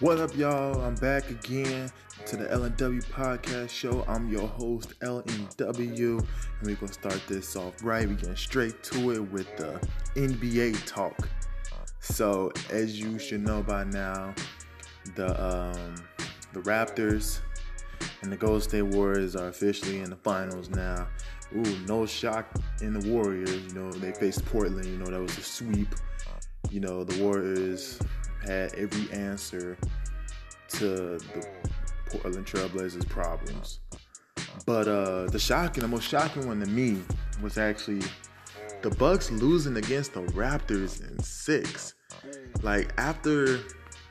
What up, y'all? I'm back again to the LNW podcast show. I'm your host, LNW, and we're gonna start this off right. We're getting straight to it with the NBA talk. So, as you should know by now, the um, the Raptors and the Golden State Warriors are officially in the finals now. Ooh, no shock in the Warriors. You know, they faced Portland. You know, that was a sweep. You know, the Warriors had every answer to the Portland Trailblazers' problems. But uh, the shocking, the most shocking one to me was actually the Bucks losing against the Raptors in six. Like after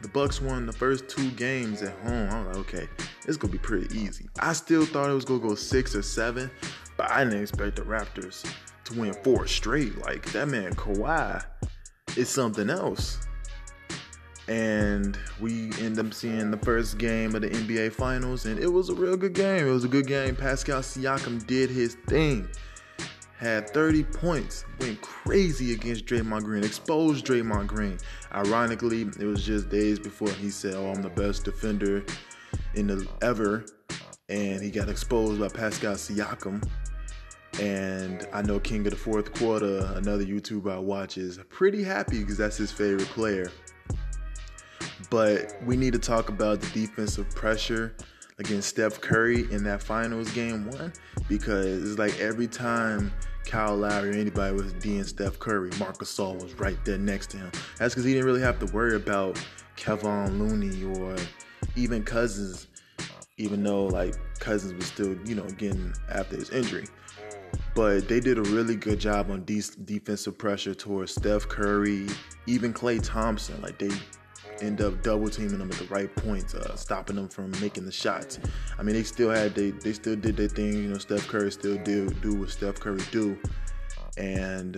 the Bucks won the first two games at home, I'm like, okay, it's gonna be pretty easy. I still thought it was gonna go six or seven, but I didn't expect the Raptors to win four straight. Like that man Kawhi is something else and we end up seeing the first game of the NBA Finals, and it was a real good game. It was a good game. Pascal Siakam did his thing, had 30 points, went crazy against Draymond Green, exposed Draymond Green. Ironically, it was just days before he said, "Oh, I'm the best defender in the ever," and he got exposed by Pascal Siakam. And I know King of the Fourth Quarter, another YouTuber I watch, is pretty happy because that's his favorite player. But we need to talk about the defensive pressure against Steph Curry in that finals game one because it's like every time Kyle Lowry or anybody was D'ing Steph Curry, Marcus Gasol was right there next to him. That's because he didn't really have to worry about Kevon Looney or even Cousins, even though like Cousins was still, you know, getting after his injury. But they did a really good job on de- defensive pressure towards Steph Curry, even Klay Thompson. Like they end up double teaming them at the right points, uh, stopping them from making the shots. I mean, they still had they they still did their thing. You know, Steph Curry still do do what Steph Curry do, and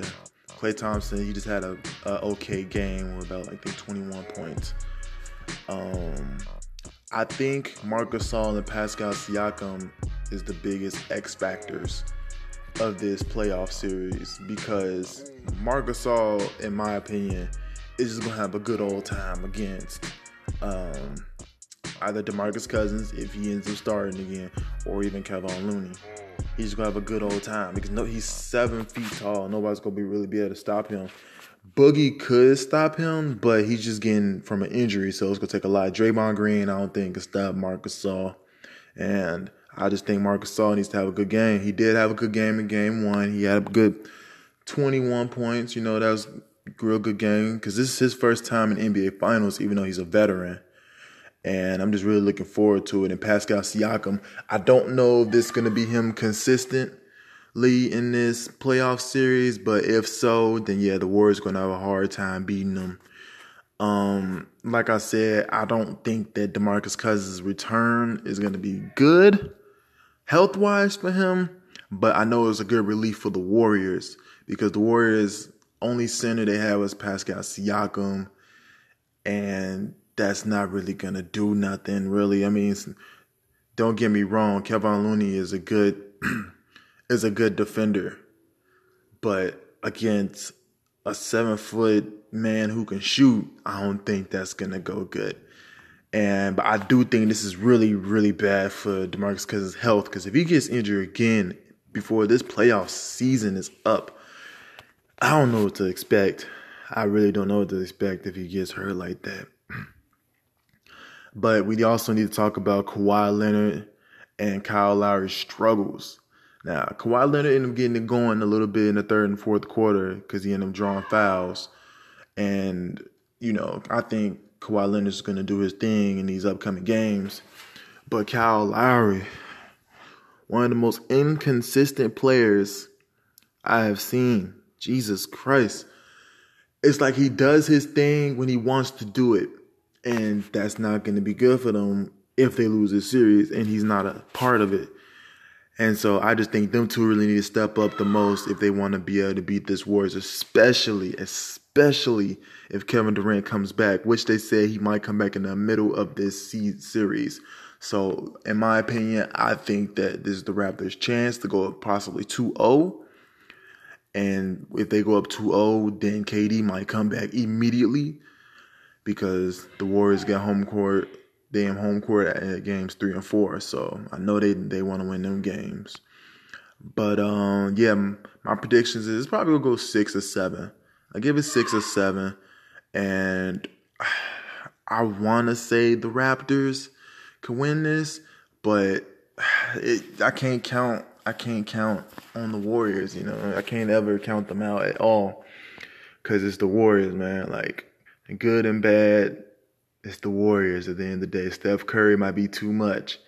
Klay Thompson he just had a, a okay game with about like 21 points. Um, I think Marcus Gasol and Pascal Siakam is the biggest X factors of this playoff series because Marcus Gasol, in my opinion is just gonna have a good old time against um, either Demarcus Cousins if he ends up starting again, or even Kevon Looney. He's gonna have a good old time because no, he's seven feet tall. Nobody's gonna be really be able to stop him. Boogie could stop him, but he's just getting from an injury, so it's gonna take a lot. Draymond Green, I don't think can stop Marcus Gasol, and I just think Marcus Gasol needs to have a good game. He did have a good game in game one. He had a good 21 points. You know, that was real good game because this is his first time in NBA Finals, even though he's a veteran. And I'm just really looking forward to it. And Pascal Siakam, I don't know if this is going to be him consistently in this playoff series, but if so, then yeah, the Warriors going to have a hard time beating them. Um, like I said, I don't think that DeMarcus Cousins' return is going to be good health wise for him, but I know it's a good relief for the Warriors because the Warriors only center they have was Pascal Siakam, and that's not really gonna do nothing really. I mean, don't get me wrong, Kevon Looney is a good is a good defender, but against a seven foot man who can shoot, I don't think that's gonna go good. And but I do think this is really, really bad for Demarcus Cousins' health because if he gets injured again before this playoff season is up, I don't know what to expect. I really don't know what to expect if he gets hurt like that. But we also need to talk about Kawhi Leonard and Kyle Lowry's struggles. Now, Kawhi Leonard ended up getting it going a little bit in the third and fourth quarter because he ended up drawing fouls. And, you know, I think Kawhi Leonard is going to do his thing in these upcoming games. But Kyle Lowry, one of the most inconsistent players I have seen Jesus Christ. It's like he does his thing when he wants to do it. And that's not going to be good for them if they lose this series and he's not a part of it. And so I just think them two really need to step up the most if they want to be able to beat this Warriors, especially, especially if Kevin Durant comes back, which they say he might come back in the middle of this series. So, in my opinion, I think that this is the Raptors' chance to go possibly 2 0 and if they go up 2-0, then KD might come back immediately. because the Warriors get home court, damn home court at games three and four. So I know they they want to win them games. But um, yeah, my predictions is probably gonna go six or seven. I give it six or seven, and I want to say the Raptors can win this, but it, I can't count. I can't count on the Warriors. You know, I can't ever count them out at all because it's the Warriors, man. Like good and bad, it's the Warriors. At the end of the day, Steph Curry might be too much,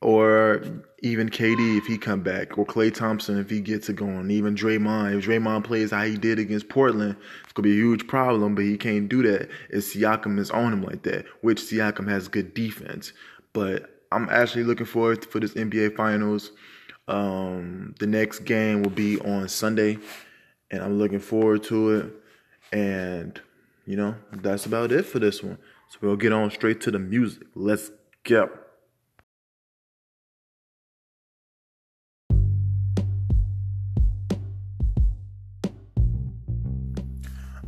or even KD if he come back, or Klay Thompson if he gets it going. Even Draymond, if Draymond plays how he did against Portland, it's gonna be a huge problem. But he can't do that if Siakam is on him like that. Which Siakam has good defense, but I'm actually looking forward for this NBA Finals. Um, the next game will be on Sunday, and I'm looking forward to it. And you know, that's about it for this one. So we'll get on straight to the music. Let's go.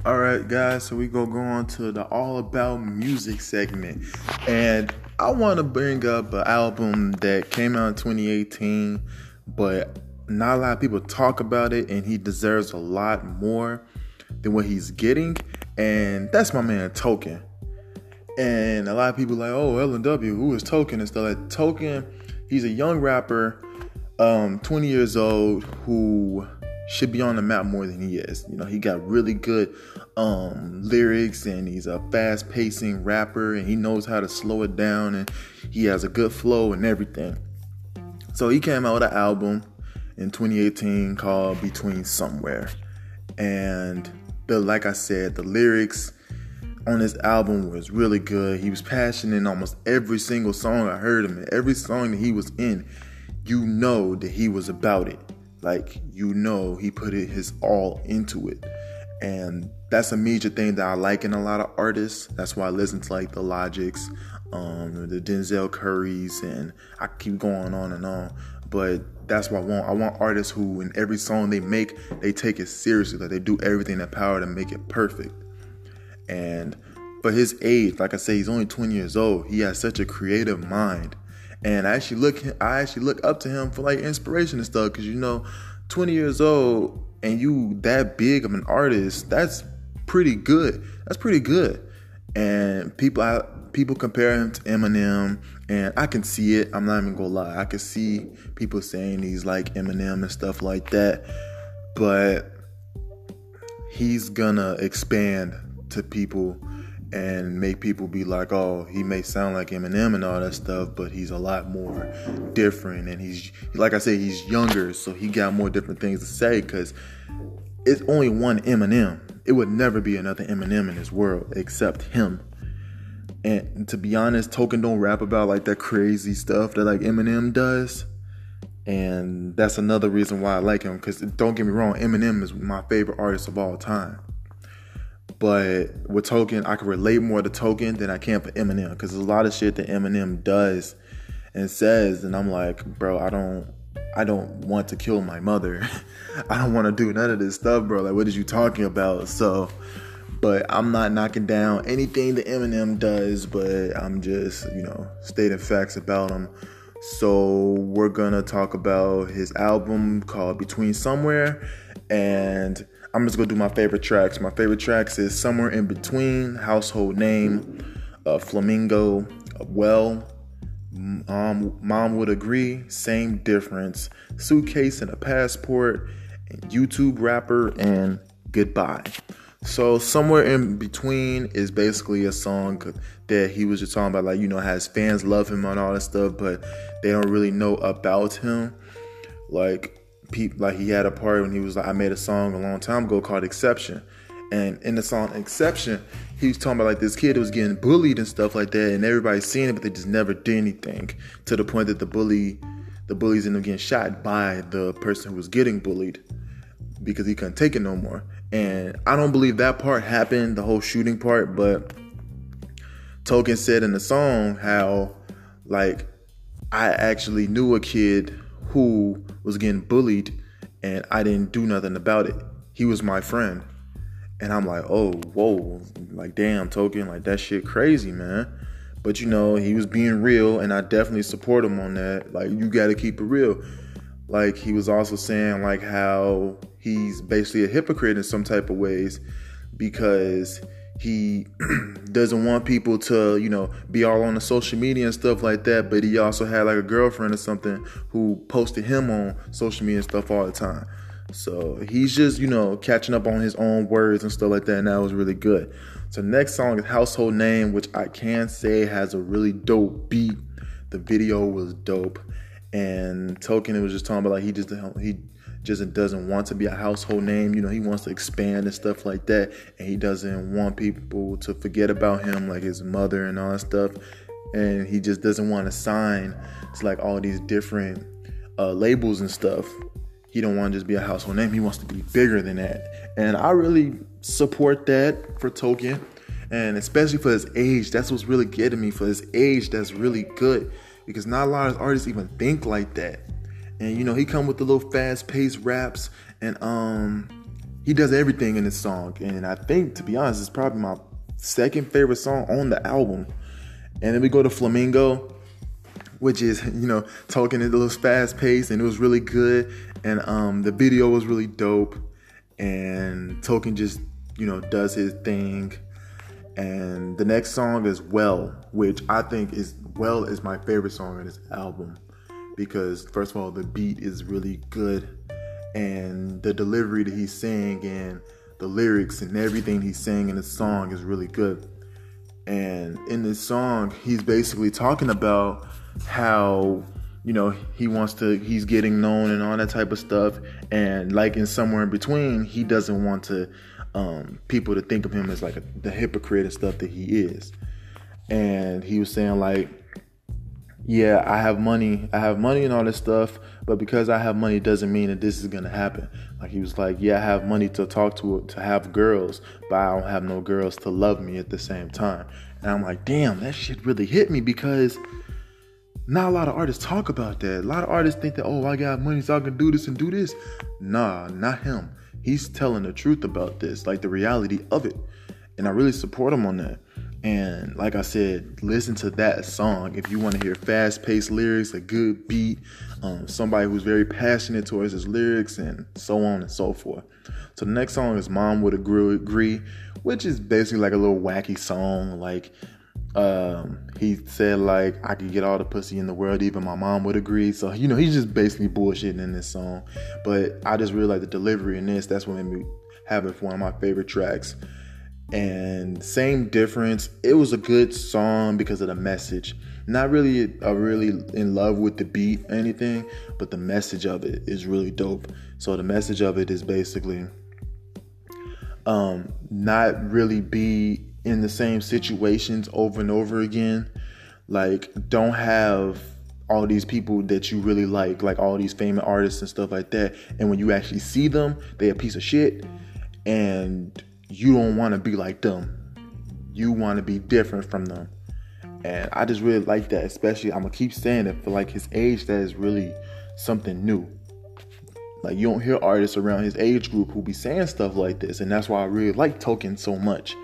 All right, guys, so we go go on to the all about music segment. And I want to bring up an album that came out in 2018, but not a lot of people talk about it, and he deserves a lot more than what he's getting. And that's my man Token. And a lot of people like, oh, L&W, who is Token and stuff like Token, he's a young rapper, um, 20 years old, who should be on the map more than he is. You know, he got really good um, lyrics and he's a fast pacing rapper and he knows how to slow it down and he has a good flow and everything. So he came out with an album in 2018 called Between Somewhere. And the like I said, the lyrics on this album was really good. He was passionate in almost every single song I heard him in. Every song that he was in, you know that he was about it. Like you know, he put his all into it, and that's a major thing that I like in a lot of artists. That's why I listen to like the Logics, um, the Denzel Currys, and I keep going on and on. But that's what I want. I want artists who, in every song they make, they take it seriously. That they do everything in their power to make it perfect. And for his age, like I say, he's only 20 years old. He has such a creative mind and I actually look I actually look up to him for like inspiration and stuff because you know 20 years old and you that big of an artist that's pretty good that's pretty good and people I, people compare him to Eminem and I can see it I'm not even gonna lie I can see people saying he's like Eminem and stuff like that but he's gonna expand to people and make people be like, oh, he may sound like Eminem and all that stuff, but he's a lot more different. And he's, like I said, he's younger, so he got more different things to say because it's only one Eminem. It would never be another Eminem in this world except him. And to be honest, Token don't rap about like that crazy stuff that like Eminem does. And that's another reason why I like him. Because don't get me wrong, Eminem is my favorite artist of all time. But with Token, I can relate more to Token than I can for Eminem because there's a lot of shit that Eminem does and says, and I'm like, bro, I don't, I don't want to kill my mother. I don't want to do none of this stuff, bro. Like, what is you talking about? So, but I'm not knocking down anything that Eminem does, but I'm just, you know, stating facts about him. So we're gonna talk about his album called Between Somewhere and I'm just gonna do my favorite tracks. My favorite tracks is Somewhere in Between, Household Name, uh, Flamingo, uh, Well, Mom, Mom Would Agree, Same Difference, Suitcase and a Passport, YouTube Rapper, and Goodbye. So somewhere in between is basically a song that he was just talking about, like you know, has fans love him and all that stuff, but they don't really know about him. Like people like he had a part when he was like I made a song a long time ago called Exception. And in the song Exception, he was talking about like this kid was getting bullied and stuff like that, and everybody's seeing it, but they just never did anything. To the point that the bully the bullies ended up getting shot by the person who was getting bullied because he couldn't take it no more. And I don't believe that part happened, the whole shooting part, but Token said in the song how like I actually knew a kid who was getting bullied and I didn't do nothing about it. He was my friend. And I'm like, oh, whoa, like damn, token, like that shit crazy, man. But you know, he was being real, and I definitely support him on that. Like, you got to keep it real. Like, he was also saying, like, how he's basically a hypocrite in some type of ways because he doesn't want people to, you know, be all on the social media and stuff like that. But he also had like a girlfriend or something who posted him on social media and stuff all the time. So he's just, you know, catching up on his own words and stuff like that. And that was really good. So next song is Household Name, which I can say has a really dope beat. The video was dope. And it was just talking about like he just he just doesn't want to be a household name. You know, he wants to expand and stuff like that. And he doesn't want people to forget about him, like his mother and all that stuff. And he just doesn't want to sign to like all these different uh, labels and stuff. He don't want to just be a household name. He wants to be bigger than that. And I really support that for Token. And especially for his age, that's what's really getting me. For his age, that's really good. Because not a lot of artists even think like that. And you know he come with the little fast-paced raps and um he does everything in his song. And i think to be honest it's probably my second favorite song on the album. And then we go to flamingo which is you know talking a little fast pace and it was really good. And um the video was really dope. And token just you know does his thing and the next song is well which i think is well is my favorite song on this album. Because first of all the beat is really good. And the delivery that he's saying and the lyrics and everything he's saying in the song is really good. And in this song he's basically talking about how you know he wants to he's getting known and all that type of stuff. And like in somewhere in between he doesn't want to um, people to think of him as like a, the hypocrite and stuff that he is and he was saying like yeah, I have money, I have money and all this stuff, but because I have money doesn't mean that this is gonna happen. Like he was like, yeah, I have money to talk to to have girls, but I don't have no girls to love me at the same time. And I'm like, damn, that shit really hit me because not a lot of artists talk about that. A lot of artists think that, oh, I got money, so I can do this and do this. Nah, not him. He's telling the truth about this, like the reality of it. And I really support him on that. And like I said, listen to that song if you want to hear fast paced lyrics, a good beat, um, somebody who's very passionate towards his lyrics, and so on and so forth. So the next song is Mom Would Agree, which is basically like a little wacky song. Like um, he said, like, I could get all the pussy in the world, even my mom would agree. So, you know, he's just basically bullshitting in this song. But I just really like the delivery in this. That's what made me have it for one of my favorite tracks and same difference. It was a good song because of the message. Not really a really in love with the beat or anything, but the message of it is really dope. So the message of it is basically um not really be in the same situations over and over again. Like don't have all these people that you really like, like all these famous artists and stuff like that. And when you actually see them, they a piece of shit. And you don't want to be like them. You want to be different from them. And I just really like that, especially I'm gonna keep saying it for like his age that is really something new. Like you don't hear artists around his age group who be saying stuff like this, and that's why I really like Token so much.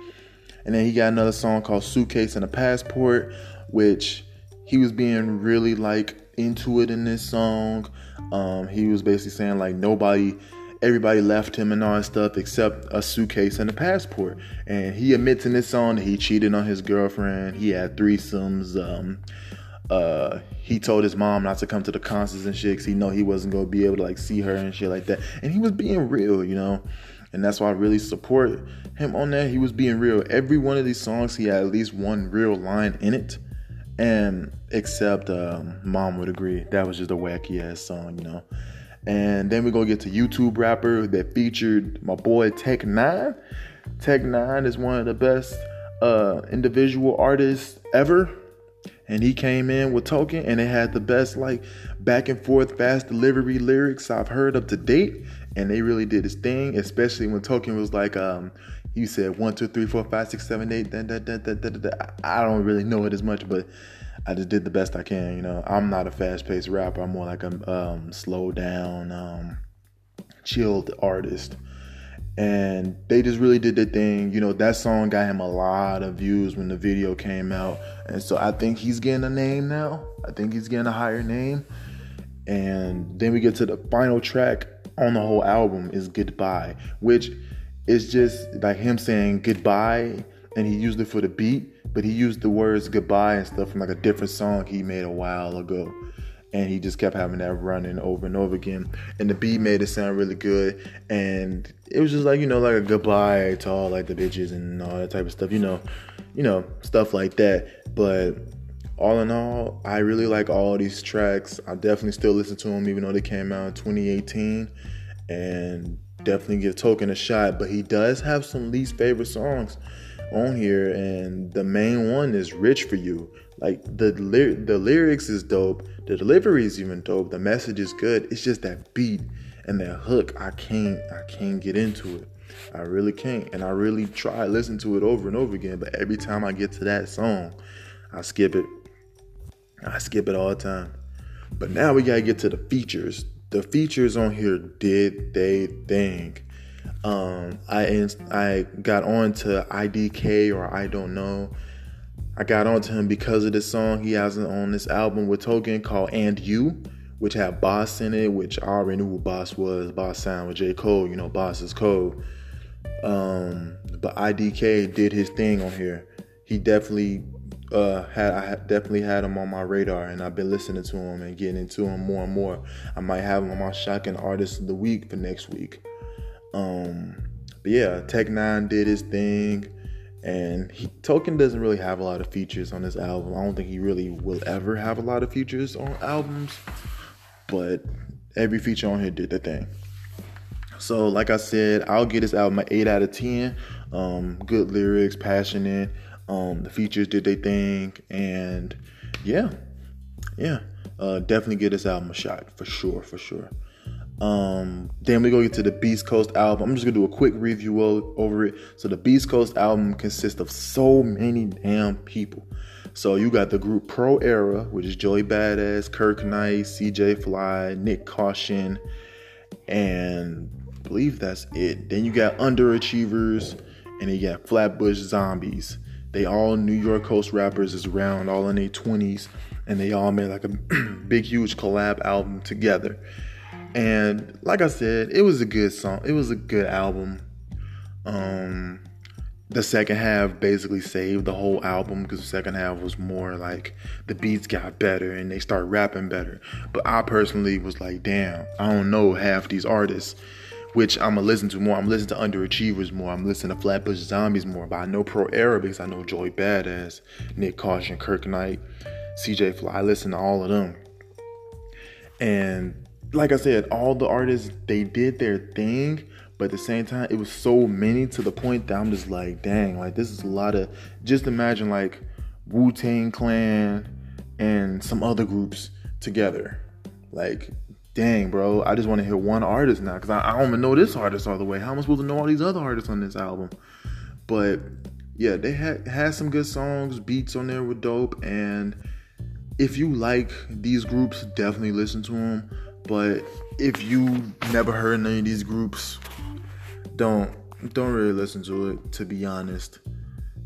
And then he got another song called Suitcase and a Passport, which he was being really like into it in this song. Um, he was basically saying like nobody everybody left him and all that stuff except a suitcase and a passport. And he admits in this song that he cheated on his girlfriend. He had threesomes. Um, uh, he told his mom not to come to the concerts and shit because he know he wasn't gonna be able to like see her and shit like that. And he was being real, you know. And that's why I really support him on that. He was being real. Every one of these songs, he had at least one real line in it. And except um, Mom would agree. That was just a wacky ass song, you know. And then we're gonna get to YouTube rapper that featured my boy Tech N9ne. Tech N9ne is one of the best uh, individual artists ever. And he came in with Token and it had the best like back and forth fast delivery lyrics I've heard up to date. And they really did his thing, especially when Token was like um you said one, two, three, four, five, six, seven, eight. Da, da, da, da, da, da. I don't really know it as much, but I just did the best I can. You know, I'm not a fast paced rapper. I'm more like a um, slow down, um, chilled artist. and they just really did their thing. You know, that song got him a lot of views when the video came out, and so I think he's getting a name now. I think he's getting a higher name. And then we get to the final track on the whole album is Goodbye, which is just like him saying goodbye, and he used it for the beat, but he used the words goodbye and stuff from like a different song he made a while ago and he just kept having that running over and over again. And the beat made it sound really good, and it was just like you know, like a goodbye to all like the bitches and all that type of stuff, you know, you know, stuff like that. But all in all, I really like all these tracks. I definitely still listen to them, even though they came out in 2018, and definitely give Token a shot. But he does have some least favorite songs on here, and the main one is "Rich for You." Like the the lyrics is dope, the delivery is even dope, the message is good. It's just that beat and that hook. I can't I can't get into it. I really can't, and I really try listen to it over and over again. But every time I get to that song, I skip it. I skip it all the time. But now we gotta get to the features. The features on here did they think? Um, I I got on to IDK or I don't know I got on to him because of this song he has on this album with Token called And You, which had Bas in it, which I already knew who Bas was. Bas signed with J. Cole, you know, Bas is Cole. Um, but IDK did his thing on here. He definitely uh, had I definitely had him on my radar, and I've been listening to him and getting into him more and more. I might have him on my shocking artist of the week for next week. Um, but yeah, Tech N9ne did his thing and he, Token doesn't really have a lot of features on this album. I don't think he really will ever have a lot of features on albums, but every feature on here did the thing. So, like I said, I'll get this album an 8 out of 10. Um, good lyrics, passionate. Um, the features did they think, and yeah, yeah, uh, definitely give this album a shot for sure, for sure. Um, then we go get to the Beast Coast album. I'm just gonna do a quick review over it. So the Beast Coast album consists of so many damn people. So you got the group Pro Era, which is Joey Badass, Kirk Knight, CJ Fly, Nyck Caution, and I believe that's it. Then you got Underachievers, and then you got Flatbush Zombies. They all New York Coast rappers is around, all in their 20s, and they all made like a big, huge collab album together. And like I said, it was a good song. It was a good album. Um, the second half basically saved the whole album because the second half was more like the beats got better and they start rapping better. But I personally was like, damn, I don't know half these artists, which I'm gonna listen to more. I'm listening to Underachievers more. I'm listening to Flatbush Zombies more. But I know Pro Era because I know Joey Badass, Nyck Caution, Kirk Knight, CJ Fly. I listen to all of them. And like I said, all the artists they did their thing, but at the same time, it was so many to the point that I'm just like, dang, like this is a lot of. Just imagine like Wu Tang Clan and some other groups together. Like, dang, bro, I just want to hear one artist now because I, I, don't even know this artist all the way. How am I supposed to know all these other artists on this album? But yeah, they had had some good songs, beats on there were dope, and if you like these groups, definitely listen to them. But if you never heard any of these groups, don't don't really listen to it. To be honest,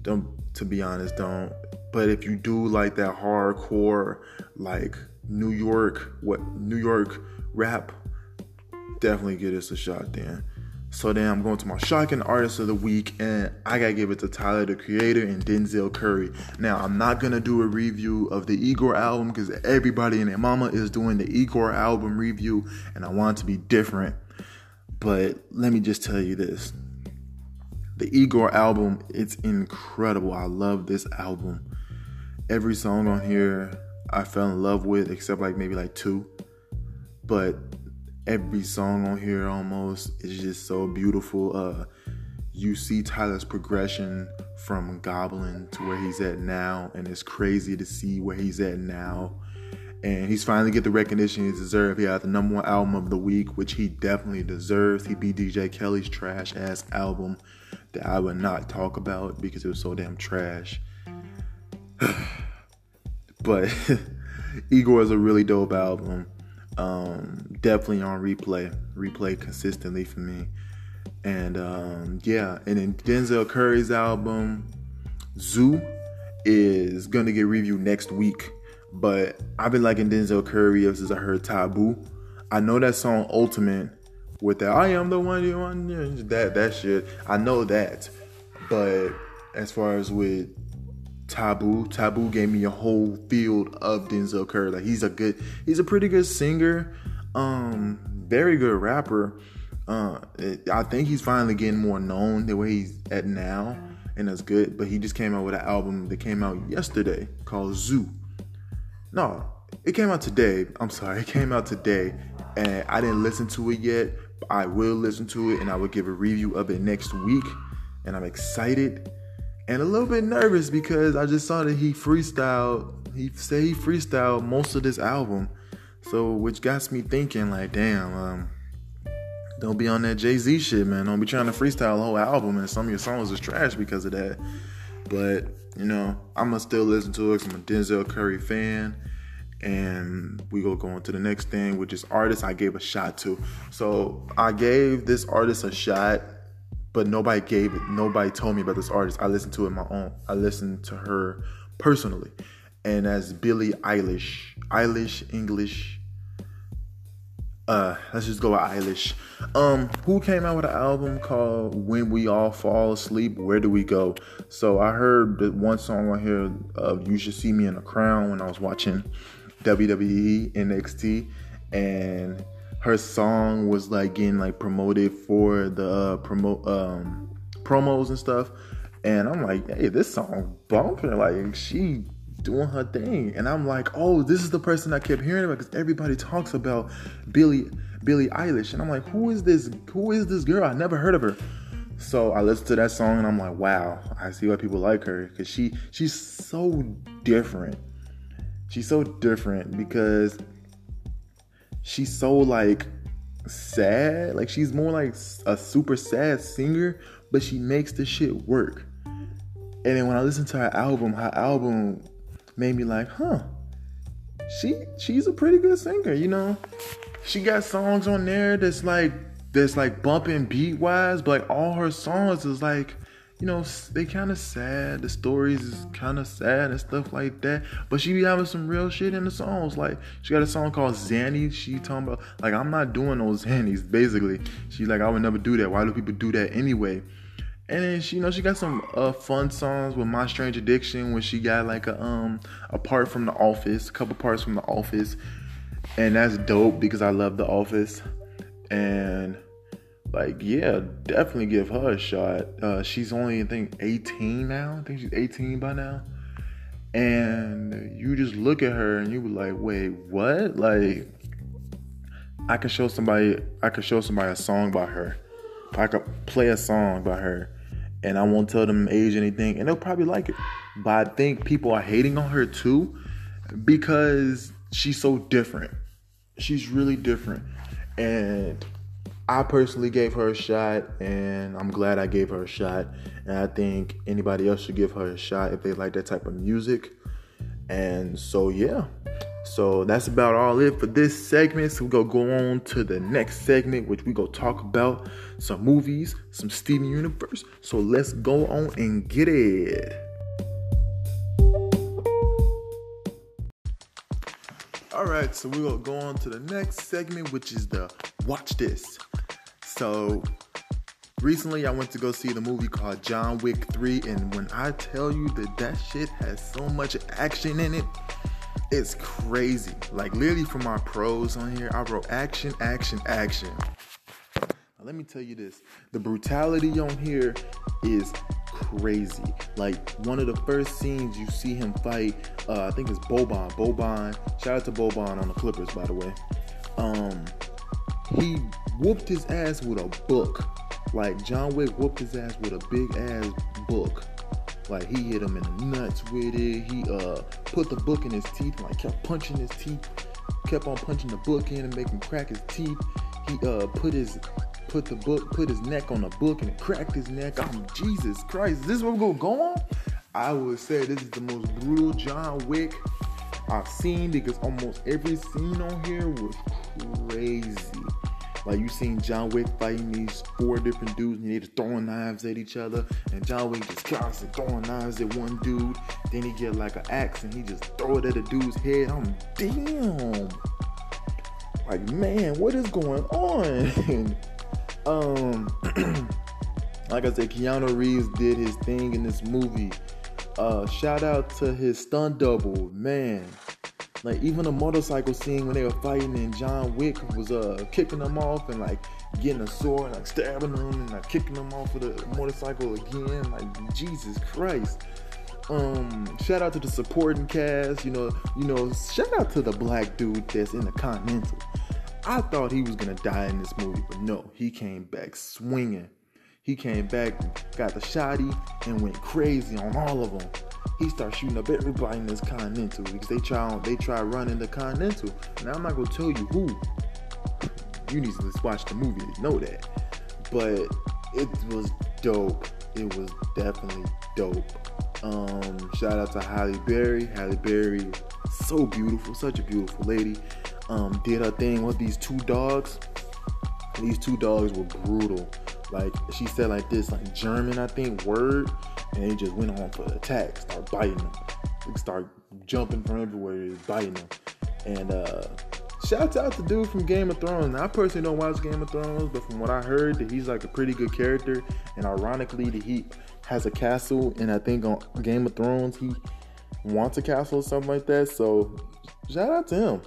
don't. To be honest, don't. But if you do like that hardcore, like New York, what New York rap, definitely give this a shot. Then. So then I'm going to my shocking artist of the week, and I gotta give it to Tyler the Creator and Denzel Curry. Now I'm not gonna do a review of the Igor album because everybody and their mama is doing the Igor album review, and I want it to be different. But let me just tell you this: the Igor album, it's incredible. I love this album. Every song on here I fell in love with, except like maybe like two. But every song on here almost is just so beautiful. Uh, you see Tyler's progression from Goblin to where he's at now, and it's crazy to see where he's at now. And he's finally get the recognition he deserves. He had the number one album of the week, which he definitely deserves. He beat DJ Khaled's trash ass album that I would not talk about because it was so damn trash. but Igor is a really dope album. Um, definitely on replay, replay consistently for me. And um, yeah, and then Denzel Curry's album Zoo is gonna get reviewed next week. But I've been liking Denzel Curry ever since I heard Taboo. I know that song Ultimate with that I am the one you want that that shit. I know that. But as far as with Taboo, Taboo gave me a whole field of Denzel Curry. Like he's a good he's a pretty good singer, um, very good rapper. Uh, I think he's finally getting more known the way he's at now, and that's good. But he just came out with an album that came out yesterday called Zoo. No, it came out today. I'm sorry, it came out today, and I didn't listen to it yet. I will listen to it, and I will give a review of it next week. And I'm excited and a little bit nervous because I just saw that he freestyled. He said he freestyled most of this album, so which got me thinking like, damn, um, don't be on that Jay Z shit, man. Don't be trying to freestyle the whole album, and some of your songs is trash because of that. But you know, I'm gonna still listen to it. I'm a Denzel Curry fan, and we go go on to the next thing, which is artists I gave a shot to. So I gave this artist a shot, but nobody gave it. Nobody told me about this artist. I listened to it my own. I listened to her personally, and as Billie Eilish, Eilish English uh let's just go with Eilish. Um, who came out with an album called When We All Fall Asleep, Where Do We Go? So I heard the one song on here of You Should See Me in a Crown when I was watching WWE NXT and her song was like getting like promoted for the uh, promote um promos and stuff. And I'm like, hey, this song bumping. Like she doing her thing. And I'm like, oh, this is the person I kept hearing about because everybody talks about Billie Billie Eilish. And I'm like, who is this? Who is this girl? I never heard of her. So I listened to that song and I'm like, wow, I see why people like her because she she's so different. She's so different because she's so like sad. Like she's more like a super sad singer, but she makes the shit work. And then when I listen to her album, her album made me like, huh, she she's a pretty good singer, you know. She got songs on there that's like that's like bumping beat wise, but like all her songs is like, you know, they kind of sad. The stories is kind of sad and stuff like that. But she be having some real shit in the songs. Like she got a song called Xanny. She talking about like I'm not doing those Xannies. Basically, she's like I would never do that. Why do people do that anyway? And then she, you know, she got some uh, fun songs with My Strange Addiction when she got like a um a part from The Office, a couple parts from The Office, and that's dope because I love The Office. And like, yeah, definitely give her a shot. Uh, she's only I think 18 now. I think she's 18 by now. And you just look at her and you be like, wait, what? Like, I could show somebody, I could show somebody a song by her. I could play a song by her and I won't tell them age anything, and they'll probably like it. But I think people are hating on her too because she's so different. She's really different. And I personally gave her a shot, and I'm glad I gave her a shot. And I think anybody else should give her a shot if they like that type of music. And so, yeah. So that's about all it for this segment. So we're gonna go on to the next segment, which we go talk about some movies, some Steven Universe. So let's go on and get it. All right, so we're gonna go on to the next segment, which is the watch this. So recently I went to go see the movie called John Wick 3, and when I tell you that that shit has so much action in it, it's crazy. Like literally for my pros on here, I wrote action, action, action. Now, let me tell you this: the brutality on here is crazy. Like one of the first scenes you see him fight, uh, I think it's Boban. Boban. Shout out to Boban on the Clippers, by the way. Um, he whooped his ass with a book. Like John Wick whooped his ass with a big ass book. Like he hit him in the nuts with it. He uh put the book in his teeth, like kept punching his teeth, kept on punching the book in and making him crack his teeth. He uh put his put the book, put his neck on the book and cracked his neck. I'm Jesus Christ, is this what we're gonna go on? I would say this is the most brutal John Wick I've seen because almost every scene on here was crazy. Like you seen John Wick fighting these four different dudes and they just throwing knives at each other. And John Wick just constantly throwing knives at one dude. Then he get like an axe and he just throw it at a dude's head. I'm damn. Like man, what is going on? um like I said, Keanu Reeves did his thing in this movie. Uh, shout out to his stunt double, man. Like even the motorcycle scene when they were fighting and John Wick was uh kicking them off and like getting a sword, and like stabbing them and like kicking them off of the motorcycle again. Like Jesus Christ. Um, shout out to the supporting cast. You know, you know, shout out to the black dude that's in the Continental. I thought he was gonna die in this movie, but no, he came back swinging. He came back, got the shotty, and went crazy on all of them. He started shooting up everybody in this Continental because they try they try running the Continental. Now I'm not gonna tell you who. You need to just watch the movie to know that. But it was dope. It was definitely dope. Um, shout out to Halle Berry. Halle Berry, so beautiful, such a beautiful lady. Um, did her thing with these two dogs. These two dogs were brutal. Like she said, like this, like German, I think, word, and they just went on for the attack, start biting them, start jumping from everywhere, biting them, and uh, shouts out to dude from Game of Thrones. Now, I personally don't watch Game of Thrones, but from what I heard, that he's like a pretty good character, and ironically, that he has a castle, and I think on Game of Thrones he wants a castle or something like that. So shout out to him.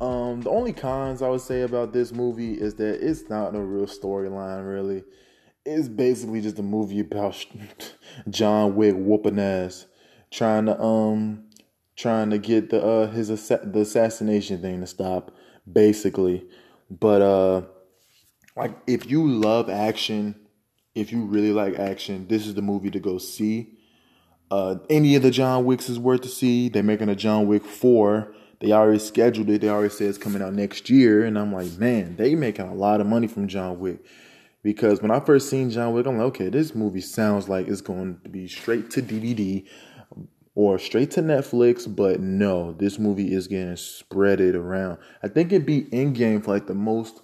Um, the only cons I would say about this movie is that it's not a real storyline, really. It's basically just a movie about John Wick whooping ass, trying to um, trying to get the uh his the assassination thing to stop, basically. But uh, like if you love action, if you really like action, this is the movie to go see. Uh, any of the John Wicks is worth to see. They're making a John Wick four they already scheduled it. They already said it's coming out next year. And I'm like, man, they making a lot of money from John Wick. Because when I first seen John Wick, I'm like, okay, this movie sounds like it's going to be straight to DVD or straight to Netflix, but no, this movie is getting spreaded around. I think it'd be in game for like the most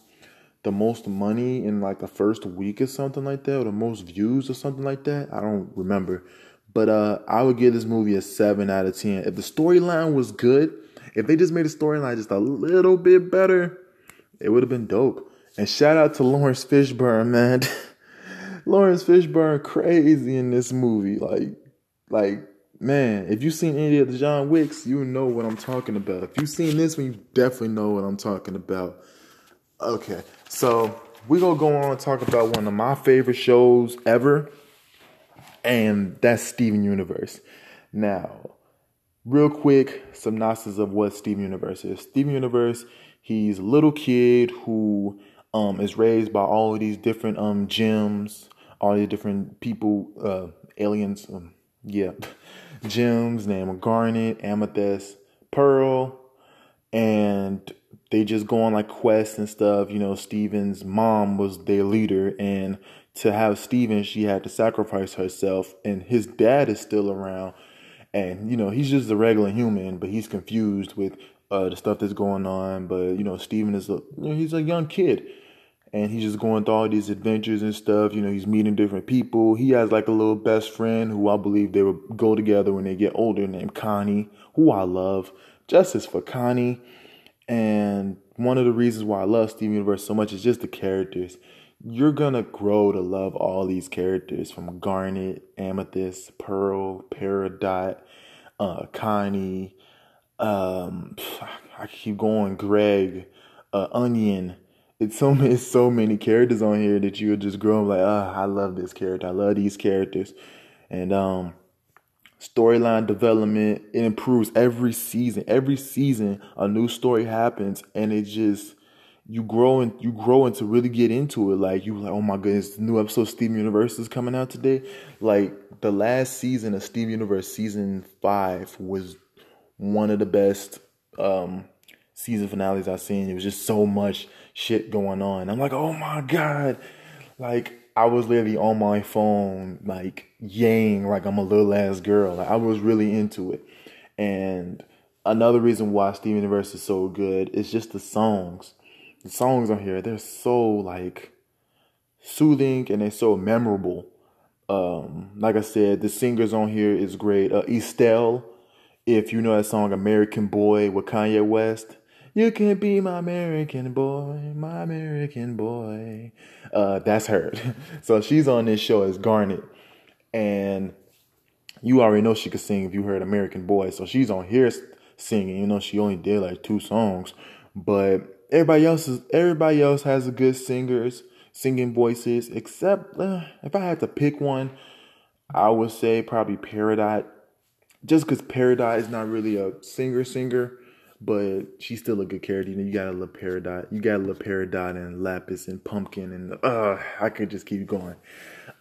the most money in like the first week or something like that, or the most views or something like that. I don't remember. But uh I would give this movie a seven out of ten. If the storyline was good, if they just made the storyline just a little bit better, it would have been dope. And shout out to Laurence Fishburne, man. Laurence Fishburne crazy in this movie. Like, like, man, if you've seen any of the John Wicks, you know what I'm talking about. If you've seen this one, you definitely know what I'm talking about. Okay, so we're gonna go on and talk about one of my favorite shows ever, and that's Steven Universe. Now, real quick synopsis of what Steven Universe is. Steven Universe, he's a little kid who um, is raised by all of these different um, gems, all these different people, uh, aliens, um, yeah, gems named Garnet, Amethyst, Pearl, and they just go on like quests and stuff. You know, Steven's mom was their leader, and to have Steven, she had to sacrifice herself, and his dad is still around and you know he's just a regular human, but he's confused with uh, the stuff that's going on. But you know, Steven is a you know, he's a young kid, and he's just going through all these adventures and stuff. You know, he's meeting different people. He has like a little best friend who I believe they will go together when they get older, named Connie, who I love. Justice for Connie, and one of the reasons why I love Steven Universe so much is just the characters you're gonna grow to love all these characters from Garnet, Amethyst, Pearl, Peridot, uh, Connie. Um, I keep going. Greg, uh, Onion. It's so many, so many characters on here that you would just grow like, oh, I love this character. I love these characters, and um, storyline development it improves every season. Every season, a new story happens, and it just you grow and you grow and to really get into it. Like you like, oh my goodness, the new episode of Steven Universe is coming out today. Like the last season of Steven Universe, season five, was one of the best um, season finales I've seen. It was just so much shit going on. I'm like, oh my god, like I was literally on my phone, like yang, like I'm a little ass girl. Like, I was really into it, and another reason why Steven Universe is so good is just the songs the songs on here, they're so like soothing and they're so memorable. Um, like I said, the singers on here is great. Uh, Estelle, if you know that song American Boy with Kanye West. You can be my American boy, my American boy. Uh, that's her. so she's on this show as Garnet. And you already know she could sing if you heard American Boy. So she's on here singing. You know, she only did like two songs. But everybody else is everybody else has a good singers, singing voices, except uh, if I had to pick one, I would say probably Peridot. Just because Peridot is not really a singer singer but she's still a good character. You know, you got a little Peridot, you got a little Peridot and Lapis and Pumpkin, and uh, I could just keep going.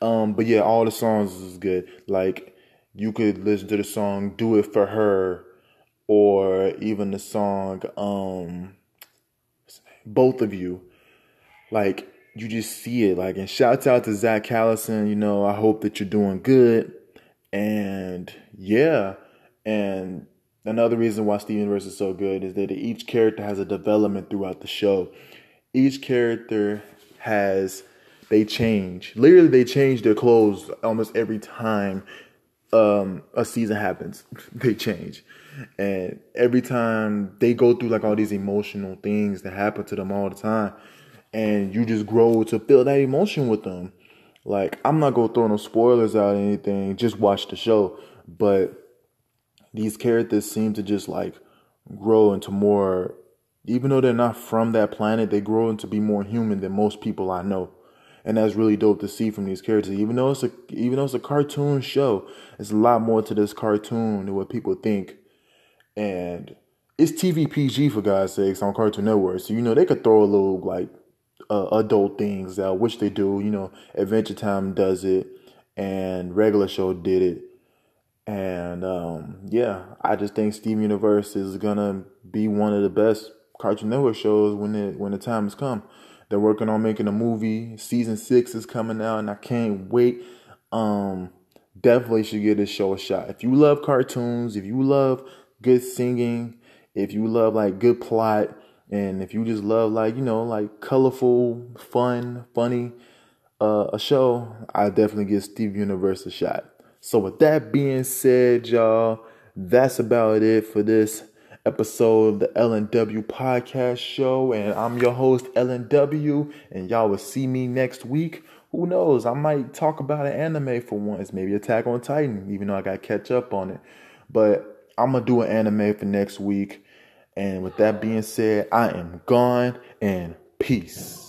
Um, but yeah, all the songs is good. Like you could listen to the song "Do It for Her," or even the song um, "Both of You." Like you just see it. Like and shouts out to Zach Callison. You know, I hope that you're doing good, and yeah, and Another reason why Steven Universe is so good is that each character has a development throughout the show. Each character has they change. Literally, they change their clothes almost every time um, a season happens. they change, and every time they go through like all these emotional things that happen to them all the time, and you just grow to feel that emotion with them. Like I'm not gonna throw no spoilers out or anything. Just watch the show, but these characters seem to just like grow into more even though they're not from that planet, they grow into be more human than most people I know. And that's really dope to see from these characters. Even though it's a even though it's a cartoon show, it's a lot more to this cartoon than what people think. And it's TV PG for God's sakes on Cartoon Network. So you know they could throw a little like uh, adult things out, which they do. You know, Adventure Time does it, and regular show did it. And um, yeah, I just think Steven Universe is gonna be one of the best Cartoon Network shows when it when the time has come. They're working on making a movie. Season six is coming out, and I can't wait. Um, definitely should give this show a shot. If you love cartoons, if you love good singing, if you love like good plot, and if you just love like you know like colorful, fun, funny, uh, a show, I definitely give Steve Universe a shot. So, with that being said, y'all, that's about it for this episode of the LNW podcast show. And I'm your host, LNW, and y'all will see me next week. Who knows? I might talk about an anime for once, maybe Attack on Titan, even though I got to catch up on it. But I'm going to do an anime for next week. And with that being said, I am gone and peace.